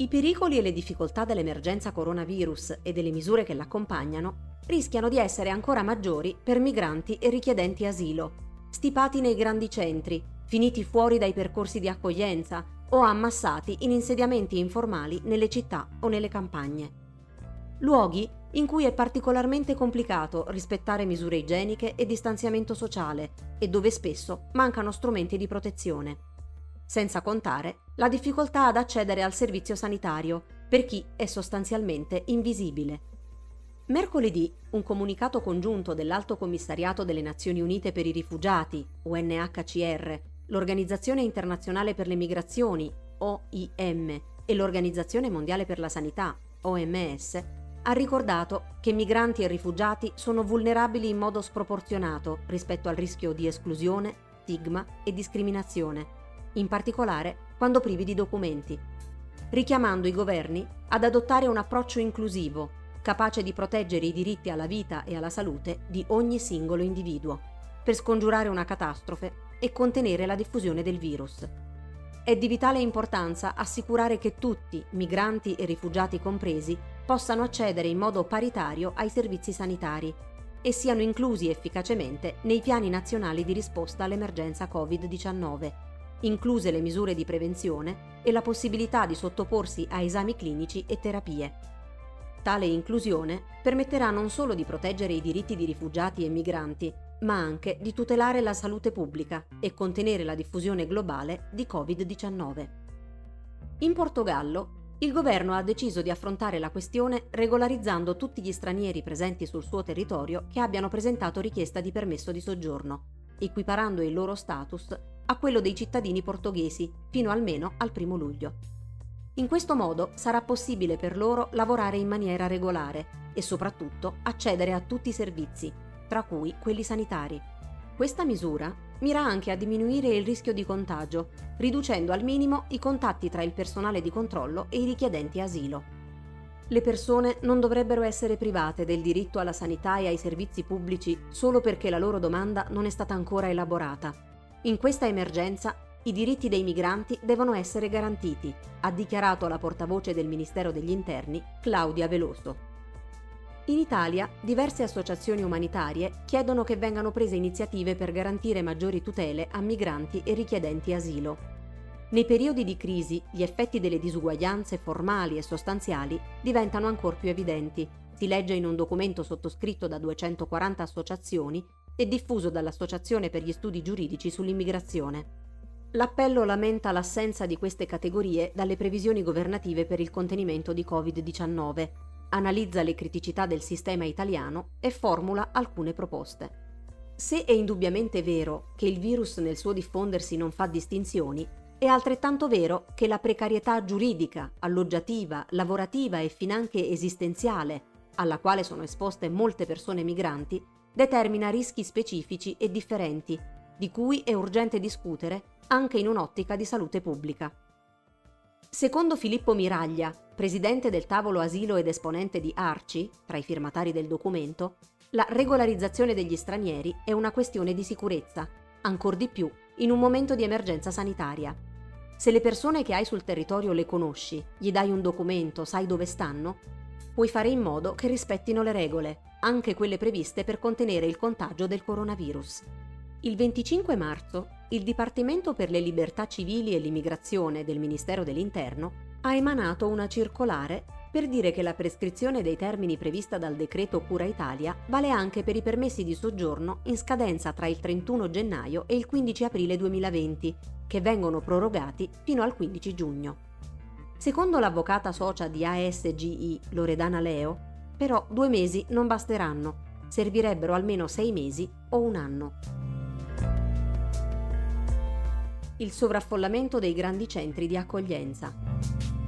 I pericoli e le difficoltà dell'emergenza coronavirus e delle misure che l'accompagnano rischiano di essere ancora maggiori per migranti e richiedenti asilo, stipati nei grandi centri, finiti fuori dai percorsi di accoglienza o ammassati in insediamenti informali nelle città o nelle campagne. Luoghi in cui è particolarmente complicato rispettare misure igieniche e distanziamento sociale e dove spesso mancano strumenti di protezione senza contare la difficoltà ad accedere al servizio sanitario per chi è sostanzialmente invisibile. Mercoledì un comunicato congiunto dell'Alto Commissariato delle Nazioni Unite per i Rifugiati, UNHCR, l'Organizzazione Internazionale per le Migrazioni, OIM, e l'Organizzazione Mondiale per la Sanità, OMS, ha ricordato che migranti e rifugiati sono vulnerabili in modo sproporzionato rispetto al rischio di esclusione, stigma e discriminazione in particolare quando privi di documenti, richiamando i governi ad adottare un approccio inclusivo, capace di proteggere i diritti alla vita e alla salute di ogni singolo individuo, per scongiurare una catastrofe e contenere la diffusione del virus. È di vitale importanza assicurare che tutti, migranti e rifugiati compresi, possano accedere in modo paritario ai servizi sanitari e siano inclusi efficacemente nei piani nazionali di risposta all'emergenza Covid-19 incluse le misure di prevenzione e la possibilità di sottoporsi a esami clinici e terapie. Tale inclusione permetterà non solo di proteggere i diritti di rifugiati e migranti, ma anche di tutelare la salute pubblica e contenere la diffusione globale di Covid-19. In Portogallo, il governo ha deciso di affrontare la questione regolarizzando tutti gli stranieri presenti sul suo territorio che abbiano presentato richiesta di permesso di soggiorno, equiparando il loro status a quello dei cittadini portoghesi fino almeno al primo luglio. In questo modo sarà possibile per loro lavorare in maniera regolare e soprattutto accedere a tutti i servizi, tra cui quelli sanitari. Questa misura mira anche a diminuire il rischio di contagio, riducendo al minimo i contatti tra il personale di controllo e i richiedenti asilo. Le persone non dovrebbero essere private del diritto alla sanità e ai servizi pubblici solo perché la loro domanda non è stata ancora elaborata in questa emergenza i diritti dei migranti devono essere garantiti, ha dichiarato la portavoce del Ministero degli Interni, Claudia Veloso. In Italia diverse associazioni umanitarie chiedono che vengano prese iniziative per garantire maggiori tutele a migranti e richiedenti asilo. Nei periodi di crisi gli effetti delle disuguaglianze formali e sostanziali diventano ancora più evidenti, si legge in un documento sottoscritto da 240 associazioni e diffuso dall'Associazione per gli studi giuridici sull'immigrazione. L'appello lamenta l'assenza di queste categorie dalle previsioni governative per il contenimento di Covid-19, analizza le criticità del sistema italiano e formula alcune proposte. Se è indubbiamente vero che il virus nel suo diffondersi non fa distinzioni, è altrettanto vero che la precarietà giuridica, alloggiativa, lavorativa e finanche esistenziale, alla quale sono esposte molte persone migranti, determina rischi specifici e differenti, di cui è urgente discutere anche in un'ottica di salute pubblica. Secondo Filippo Miraglia, presidente del tavolo asilo ed esponente di ARCI, tra i firmatari del documento, la regolarizzazione degli stranieri è una questione di sicurezza, ancor di più in un momento di emergenza sanitaria. Se le persone che hai sul territorio le conosci, gli dai un documento, sai dove stanno, puoi fare in modo che rispettino le regole, anche quelle previste per contenere il contagio del coronavirus. Il 25 marzo il Dipartimento per le libertà civili e l'immigrazione del Ministero dell'Interno ha emanato una circolare per dire che la prescrizione dei termini prevista dal decreto Cura Italia vale anche per i permessi di soggiorno in scadenza tra il 31 gennaio e il 15 aprile 2020, che vengono prorogati fino al 15 giugno. Secondo l'avvocata socia di ASGI Loredana Leo, però due mesi non basteranno, servirebbero almeno sei mesi o un anno. Il sovraffollamento dei grandi centri di accoglienza.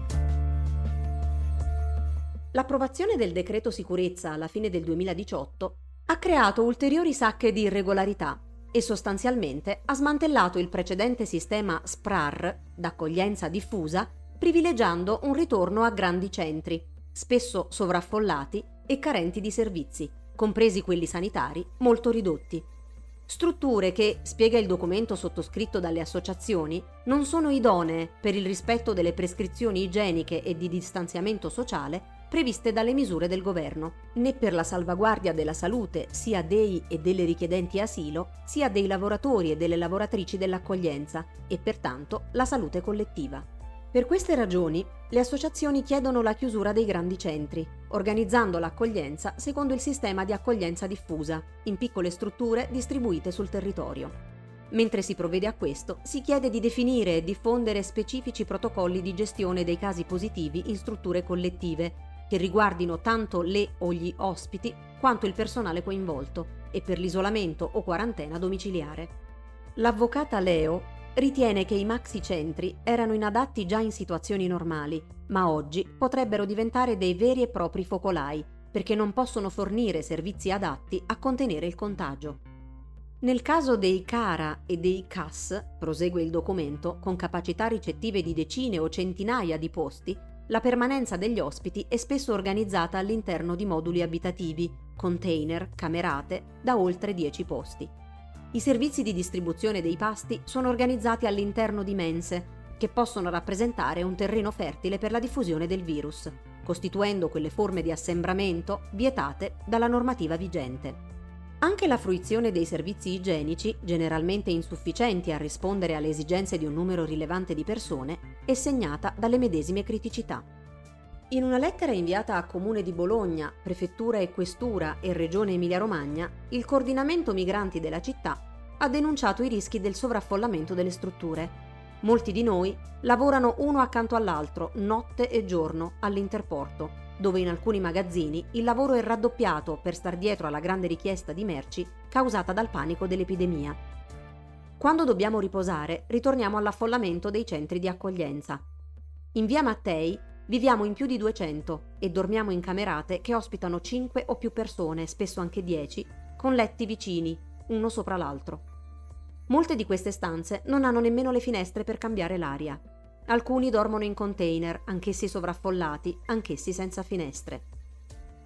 L'approvazione del decreto sicurezza alla fine del 2018 ha creato ulteriori sacche di irregolarità e sostanzialmente ha smantellato il precedente sistema SPRAR, d'accoglienza diffusa, privilegiando un ritorno a grandi centri, spesso sovraffollati e carenti di servizi, compresi quelli sanitari molto ridotti. Strutture che, spiega il documento sottoscritto dalle associazioni, non sono idonee per il rispetto delle prescrizioni igieniche e di distanziamento sociale previste dalle misure del governo, né per la salvaguardia della salute sia dei e delle richiedenti asilo, sia dei lavoratori e delle lavoratrici dell'accoglienza e pertanto la salute collettiva. Per queste ragioni, le associazioni chiedono la chiusura dei grandi centri, organizzando l'accoglienza secondo il sistema di accoglienza diffusa, in piccole strutture distribuite sul territorio. Mentre si provvede a questo, si chiede di definire e diffondere specifici protocolli di gestione dei casi positivi in strutture collettive, che riguardino tanto le o gli ospiti quanto il personale coinvolto e per l'isolamento o quarantena domiciliare. L'avvocata Leo ritiene che i maxi centri erano inadatti già in situazioni normali, ma oggi potrebbero diventare dei veri e propri focolai, perché non possono fornire servizi adatti a contenere il contagio. Nel caso dei CARA e dei CAS, prosegue il documento, con capacità ricettive di decine o centinaia di posti, la permanenza degli ospiti è spesso organizzata all'interno di moduli abitativi, container, camerate, da oltre 10 posti. I servizi di distribuzione dei pasti sono organizzati all'interno di mense, che possono rappresentare un terreno fertile per la diffusione del virus, costituendo quelle forme di assembramento vietate dalla normativa vigente. Anche la fruizione dei servizi igienici, generalmente insufficienti a rispondere alle esigenze di un numero rilevante di persone, è segnata dalle medesime criticità. In una lettera inviata a Comune di Bologna, Prefettura e Questura e Regione Emilia-Romagna, il coordinamento migranti della città ha denunciato i rischi del sovraffollamento delle strutture. Molti di noi lavorano uno accanto all'altro, notte e giorno, all'interporto, dove in alcuni magazzini il lavoro è raddoppiato per star dietro alla grande richiesta di merci causata dal panico dell'epidemia. Quando dobbiamo riposare, ritorniamo all'affollamento dei centri di accoglienza. In via Mattei Viviamo in più di 200 e dormiamo in camerate che ospitano 5 o più persone, spesso anche 10, con letti vicini, uno sopra l'altro. Molte di queste stanze non hanno nemmeno le finestre per cambiare l'aria. Alcuni dormono in container, anch'essi sovraffollati, anch'essi senza finestre.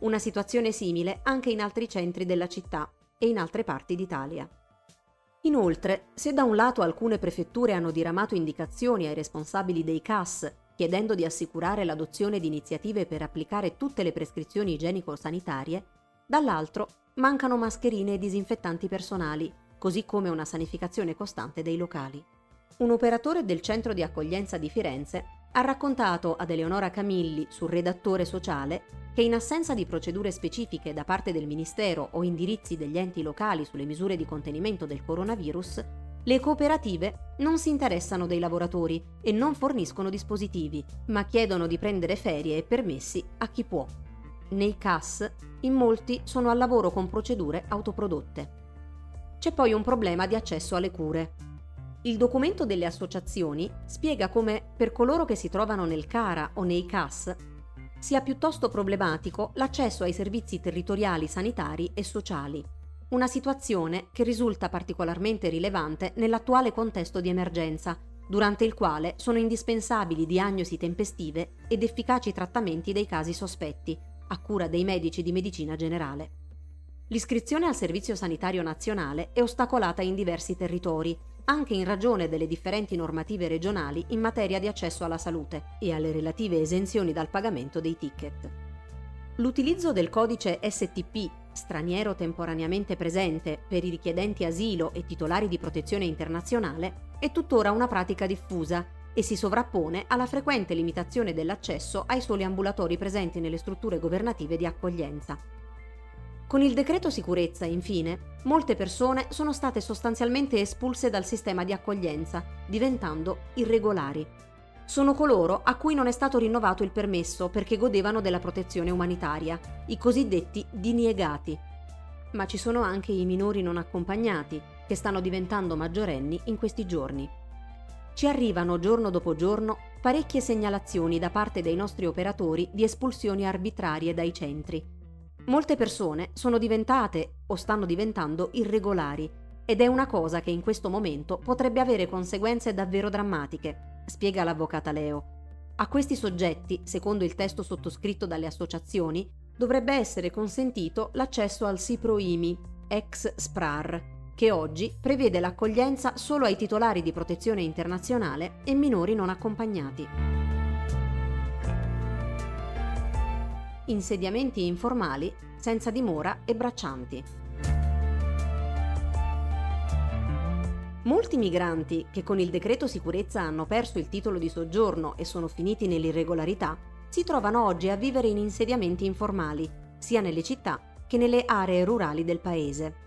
Una situazione simile anche in altri centri della città e in altre parti d'Italia. Inoltre, se da un lato alcune prefetture hanno diramato indicazioni ai responsabili dei CAS chiedendo di assicurare l'adozione di iniziative per applicare tutte le prescrizioni igienico-sanitarie, dall'altro mancano mascherine e disinfettanti personali, così come una sanificazione costante dei locali. Un operatore del centro di accoglienza di Firenze ha raccontato ad Eleonora Camilli, sul redattore sociale, che in assenza di procedure specifiche da parte del Ministero o indirizzi degli enti locali sulle misure di contenimento del coronavirus, le cooperative non si interessano dei lavoratori e non forniscono dispositivi, ma chiedono di prendere ferie e permessi a chi può. Nei CAS, in molti sono al lavoro con procedure autoprodotte. C'è poi un problema di accesso alle cure. Il documento delle associazioni spiega come per coloro che si trovano nel CARA o nei CAS sia piuttosto problematico l'accesso ai servizi territoriali sanitari e sociali una situazione che risulta particolarmente rilevante nell'attuale contesto di emergenza, durante il quale sono indispensabili diagnosi tempestive ed efficaci trattamenti dei casi sospetti, a cura dei medici di medicina generale. L'iscrizione al Servizio Sanitario Nazionale è ostacolata in diversi territori, anche in ragione delle differenti normative regionali in materia di accesso alla salute e alle relative esenzioni dal pagamento dei ticket. L'utilizzo del codice STP straniero temporaneamente presente per i richiedenti asilo e titolari di protezione internazionale, è tuttora una pratica diffusa e si sovrappone alla frequente limitazione dell'accesso ai soli ambulatori presenti nelle strutture governative di accoglienza. Con il decreto sicurezza, infine, molte persone sono state sostanzialmente espulse dal sistema di accoglienza, diventando irregolari. Sono coloro a cui non è stato rinnovato il permesso perché godevano della protezione umanitaria, i cosiddetti diniegati. Ma ci sono anche i minori non accompagnati, che stanno diventando maggiorenni in questi giorni. Ci arrivano giorno dopo giorno parecchie segnalazioni da parte dei nostri operatori di espulsioni arbitrarie dai centri. Molte persone sono diventate o stanno diventando irregolari ed è una cosa che in questo momento potrebbe avere conseguenze davvero drammatiche spiega l'avvocata Leo. A questi soggetti, secondo il testo sottoscritto dalle associazioni, dovrebbe essere consentito l'accesso al SIPRO-IMI, ex SPRAR, che oggi prevede l'accoglienza solo ai titolari di protezione internazionale e minori non accompagnati. Insediamenti informali senza dimora e braccianti. Molti migranti che con il decreto sicurezza hanno perso il titolo di soggiorno e sono finiti nell'irregolarità si trovano oggi a vivere in insediamenti informali, sia nelle città che nelle aree rurali del paese.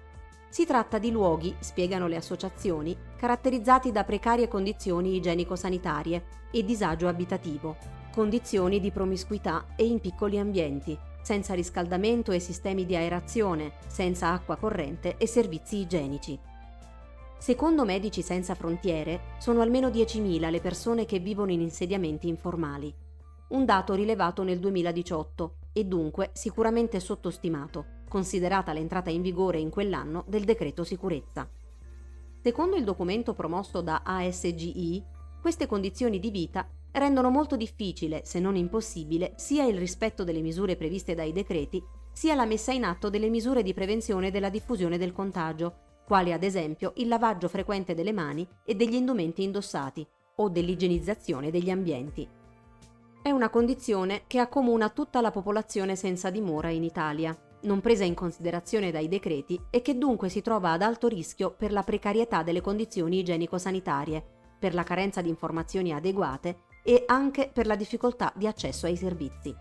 Si tratta di luoghi, spiegano le associazioni, caratterizzati da precarie condizioni igienico-sanitarie e disagio abitativo, condizioni di promiscuità e in piccoli ambienti, senza riscaldamento e sistemi di aerazione, senza acqua corrente e servizi igienici. Secondo Medici Senza Frontiere, sono almeno 10.000 le persone che vivono in insediamenti informali. Un dato rilevato nel 2018 e dunque sicuramente sottostimato, considerata l'entrata in vigore in quell'anno del decreto sicurezza. Secondo il documento promosso da ASGI, queste condizioni di vita rendono molto difficile, se non impossibile, sia il rispetto delle misure previste dai decreti, sia la messa in atto delle misure di prevenzione della diffusione del contagio, quali ad esempio il lavaggio frequente delle mani e degli indumenti indossati o dell'igienizzazione degli ambienti. È una condizione che accomuna tutta la popolazione senza dimora in Italia, non presa in considerazione dai decreti e che dunque si trova ad alto rischio per la precarietà delle condizioni igienico-sanitarie, per la carenza di informazioni adeguate e anche per la difficoltà di accesso ai servizi.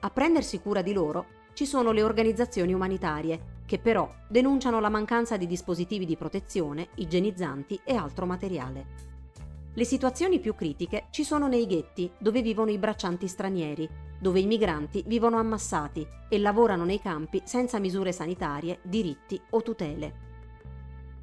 A prendersi cura di loro ci sono le organizzazioni umanitarie, che però denunciano la mancanza di dispositivi di protezione, igienizzanti e altro materiale. Le situazioni più critiche ci sono nei ghetti, dove vivono i braccianti stranieri, dove i migranti vivono ammassati e lavorano nei campi senza misure sanitarie, diritti o tutele.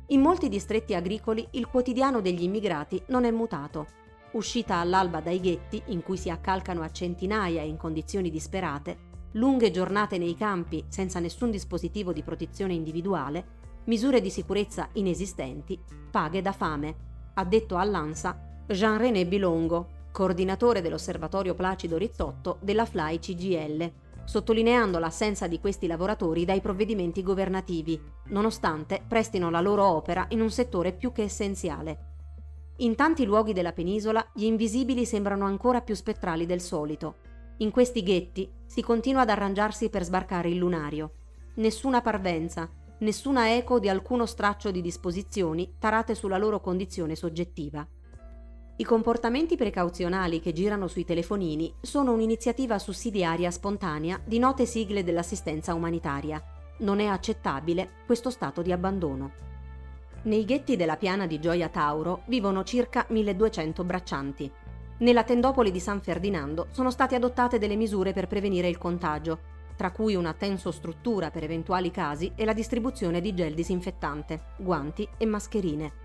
In molti distretti agricoli il quotidiano degli immigrati non è mutato. Uscita all'alba dai ghetti, in cui si accalcano a centinaia in condizioni disperate, lunghe giornate nei campi senza nessun dispositivo di protezione individuale, misure di sicurezza inesistenti, paghe da fame, ha detto all'ANSA Jean-René Bilongo, coordinatore dell'Osservatorio Placido Rizzotto della FLAI CGL, sottolineando l'assenza di questi lavoratori dai provvedimenti governativi, nonostante prestino la loro opera in un settore più che essenziale. In tanti luoghi della penisola gli invisibili sembrano ancora più spettrali del solito. In questi ghetti si continua ad arrangiarsi per sbarcare il lunario. Nessuna parvenza, nessuna eco di alcuno straccio di disposizioni tarate sulla loro condizione soggettiva. I comportamenti precauzionali che girano sui telefonini sono un'iniziativa sussidiaria spontanea di note sigle dell'assistenza umanitaria. Non è accettabile questo stato di abbandono. Nei ghetti della piana di Gioia Tauro vivono circa 1200 braccianti. Nella tendopoli di San Ferdinando sono state adottate delle misure per prevenire il contagio, tra cui una tensostruttura per eventuali casi e la distribuzione di gel disinfettante, guanti e mascherine.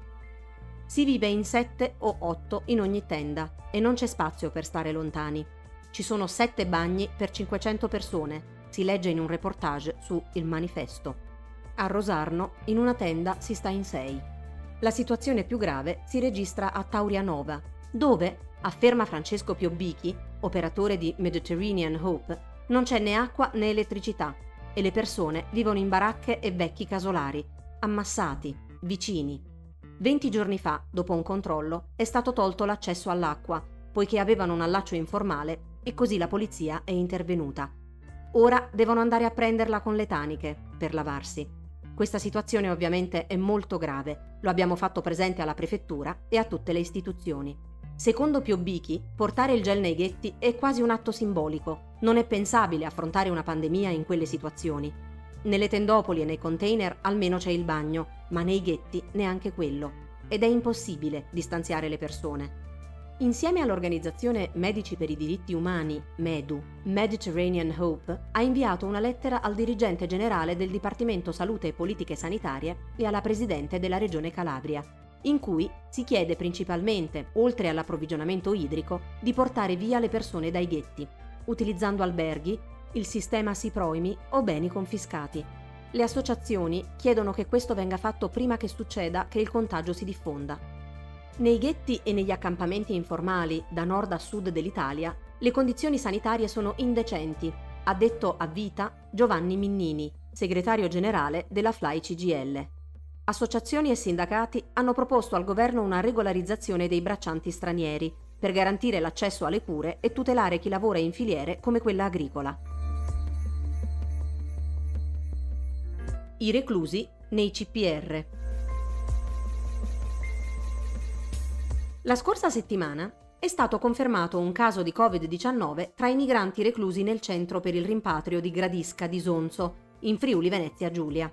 Si vive in sette o otto in ogni tenda e non c'è spazio per stare lontani. Ci sono sette bagni per 500 persone, si legge in un reportage su Il Manifesto. A Rosarno, in una tenda, si sta in sei. La situazione più grave si registra a Taurianova, dove, afferma Francesco Piobbichi, operatore di Mediterranean Hope, non c'è né acqua né elettricità e le persone vivono in baracche e vecchi casolari, ammassati, vicini. 20 giorni fa, dopo un controllo, è stato tolto l'accesso all'acqua, poiché avevano un allaccio informale e così la polizia è intervenuta. Ora devono andare a prenderla con le taniche per lavarsi. Questa situazione ovviamente è molto grave, lo abbiamo fatto presente alla prefettura e a tutte le istituzioni. Secondo Piobbichi, portare il gel nei ghetti è quasi un atto simbolico. Non è pensabile affrontare una pandemia in quelle situazioni. Nelle tendopoli e nei container almeno c'è il bagno, ma nei ghetti neanche quello. Ed è impossibile distanziare le persone. Insieme all'organizzazione Medici per i diritti umani, MEDU, Mediterranean Hope, ha inviato una lettera al dirigente generale del Dipartimento Salute e Politiche Sanitarie e alla presidente della Regione Calabria, in cui si chiede principalmente, oltre all'approvvigionamento idrico, di portare via le persone dai ghetti, utilizzando alberghi, il sistema Siproimi o beni confiscati. Le associazioni chiedono che questo venga fatto prima che succeda che il contagio si diffonda. Nei ghetti e negli accampamenti informali, da nord a sud dell'Italia, le condizioni sanitarie sono indecenti, ha detto a Vita Giovanni Minnini, segretario generale della FLAI CGL. Associazioni e sindacati hanno proposto al governo una regolarizzazione dei braccianti stranieri per garantire l'accesso alle cure e tutelare chi lavora in filiere come quella agricola. I reclusi nei CPR. La scorsa settimana è stato confermato un caso di Covid-19 tra i migranti reclusi nel centro per il rimpatrio di Gradisca di Sonzo, in Friuli Venezia Giulia.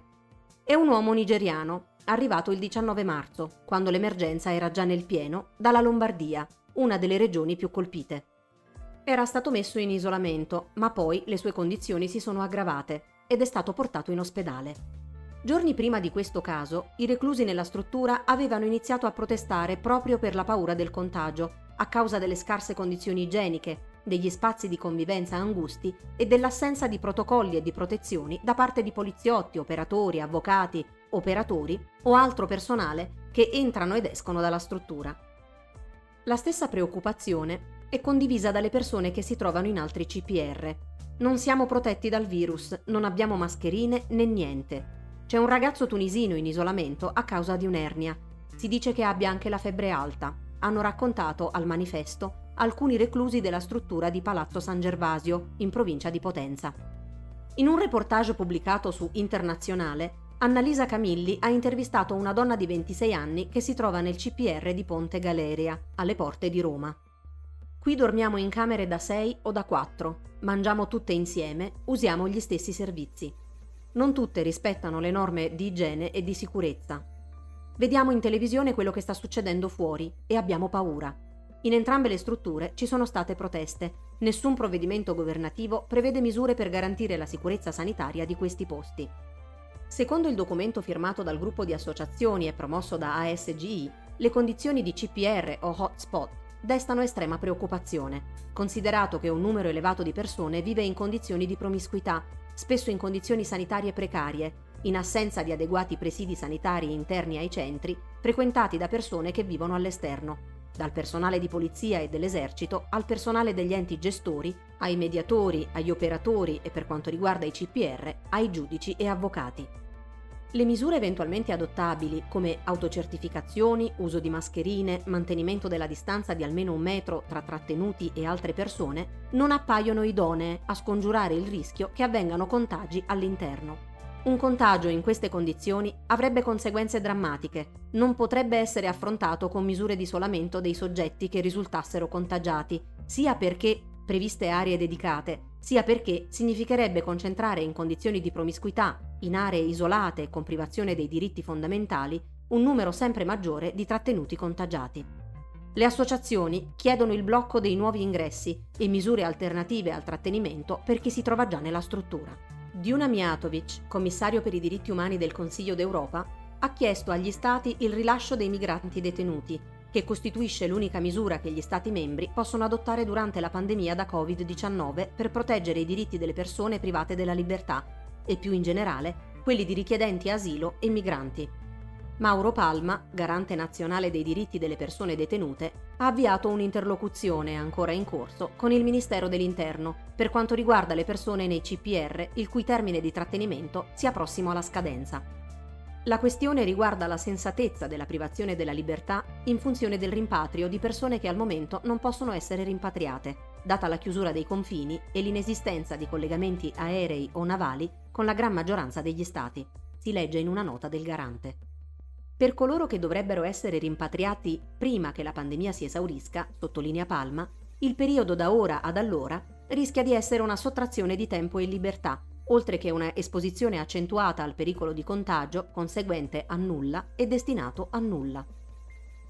È un uomo nigeriano, arrivato il 19 marzo, quando l'emergenza era già nel pieno, dalla Lombardia, una delle regioni più colpite. Era stato messo in isolamento, ma poi le sue condizioni si sono aggravate ed è stato portato in ospedale. Giorni prima di questo caso, i reclusi nella struttura avevano iniziato a protestare proprio per la paura del contagio, a causa delle scarse condizioni igieniche, degli spazi di convivenza angusti e dell'assenza di protocolli e di protezioni da parte di poliziotti, operatori, avvocati, operatori o altro personale che entrano ed escono dalla struttura. La stessa preoccupazione è condivisa dalle persone che si trovano in altri CPR. Non siamo protetti dal virus, non abbiamo mascherine né niente. C'è un ragazzo tunisino in isolamento a causa di un'ernia. Si dice che abbia anche la febbre alta. Hanno raccontato al manifesto alcuni reclusi della struttura di Palazzo San Gervasio, in provincia di Potenza. In un reportage pubblicato su Internazionale, Annalisa Camilli ha intervistato una donna di 26 anni che si trova nel CPR di Ponte Galeria, alle porte di Roma. Qui dormiamo in camere da 6 o da 4, mangiamo tutte insieme, usiamo gli stessi servizi. Non tutte rispettano le norme di igiene e di sicurezza. Vediamo in televisione quello che sta succedendo fuori e abbiamo paura. In entrambe le strutture ci sono state proteste. Nessun provvedimento governativo prevede misure per garantire la sicurezza sanitaria di questi posti. Secondo il documento firmato dal gruppo di associazioni e promosso da ASGI, le condizioni di CPR o hotspot destano estrema preoccupazione, considerato che un numero elevato di persone vive in condizioni di promiscuità, spesso in condizioni sanitarie precarie, in assenza di adeguati presidi sanitari interni ai centri, frequentati da persone che vivono all'esterno, dal personale di polizia e dell'esercito al personale degli enti gestori, ai mediatori, agli operatori e per quanto riguarda i CPR, ai giudici e avvocati. Le misure eventualmente adottabili, come autocertificazioni, uso di mascherine, mantenimento della distanza di almeno un metro tra trattenuti e altre persone, non appaiono idonee a scongiurare il rischio che avvengano contagi all'interno. Un contagio in queste condizioni avrebbe conseguenze drammatiche, non potrebbe essere affrontato con misure di isolamento dei soggetti che risultassero contagiati, sia perché previste aree dedicate, sia perché significherebbe concentrare in condizioni di promiscuità, in aree isolate con privazione dei diritti fondamentali, un numero sempre maggiore di trattenuti contagiati. Le associazioni chiedono il blocco dei nuovi ingressi e misure alternative al trattenimento per chi si trova già nella struttura. Diuna Mijatovic, commissario per i diritti umani del Consiglio d'Europa, ha chiesto agli Stati il rilascio dei migranti detenuti, che costituisce l'unica misura che gli Stati membri possono adottare durante la pandemia da Covid-19 per proteggere i diritti delle persone private della libertà e più in generale quelli di richiedenti asilo e migranti. Mauro Palma, garante nazionale dei diritti delle persone detenute, ha avviato un'interlocuzione ancora in corso con il Ministero dell'Interno per quanto riguarda le persone nei CPR il cui termine di trattenimento sia prossimo alla scadenza. La questione riguarda la sensatezza della privazione della libertà in funzione del rimpatrio di persone che al momento non possono essere rimpatriate, data la chiusura dei confini e l'inesistenza di collegamenti aerei o navali con la gran maggioranza degli Stati, si legge in una nota del garante. Per coloro che dovrebbero essere rimpatriati prima che la pandemia si esaurisca, sottolinea Palma, il periodo da ora ad allora rischia di essere una sottrazione di tempo e libertà, oltre che una esposizione accentuata al pericolo di contagio conseguente a nulla e destinato a nulla.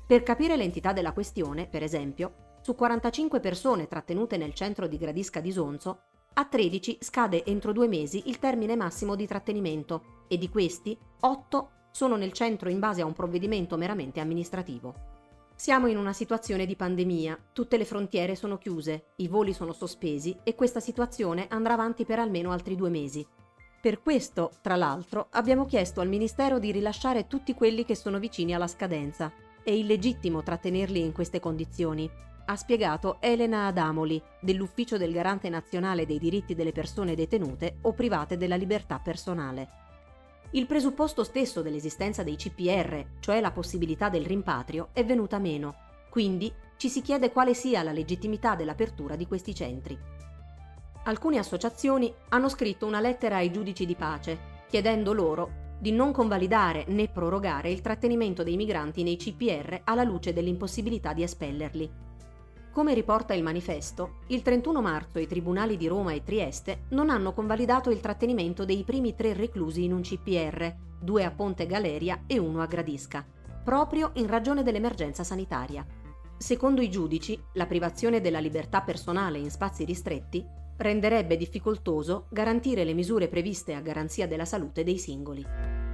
Per capire l'entità della questione, per esempio, su 45 persone trattenute nel centro di Gradisca di Sonzo, a 13 scade entro due mesi il termine massimo di trattenimento e di questi 8 sono nel centro in base a un provvedimento meramente amministrativo. Siamo in una situazione di pandemia, tutte le frontiere sono chiuse, i voli sono sospesi e questa situazione andrà avanti per almeno altri due mesi. Per questo, tra l'altro, abbiamo chiesto al Ministero di rilasciare tutti quelli che sono vicini alla scadenza. È illegittimo trattenerli in queste condizioni. Ha spiegato Elena Adamoli dell'Ufficio del Garante Nazionale dei diritti delle persone detenute o private della libertà personale. Il presupposto stesso dell'esistenza dei CPR, cioè la possibilità del rimpatrio, è venuta meno, quindi ci si chiede quale sia la legittimità dell'apertura di questi centri. Alcune associazioni hanno scritto una lettera ai giudici di pace chiedendo loro di non convalidare né prorogare il trattenimento dei migranti nei CPR alla luce dell'impossibilità di espellerli. Come riporta il manifesto, il 31 marzo i tribunali di Roma e Trieste non hanno convalidato il trattenimento dei primi tre reclusi in un CPR, due a Ponte Galeria e uno a Gradisca, proprio in ragione dell'emergenza sanitaria. Secondo i giudici, la privazione della libertà personale in spazi ristretti renderebbe difficoltoso garantire le misure previste a garanzia della salute dei singoli.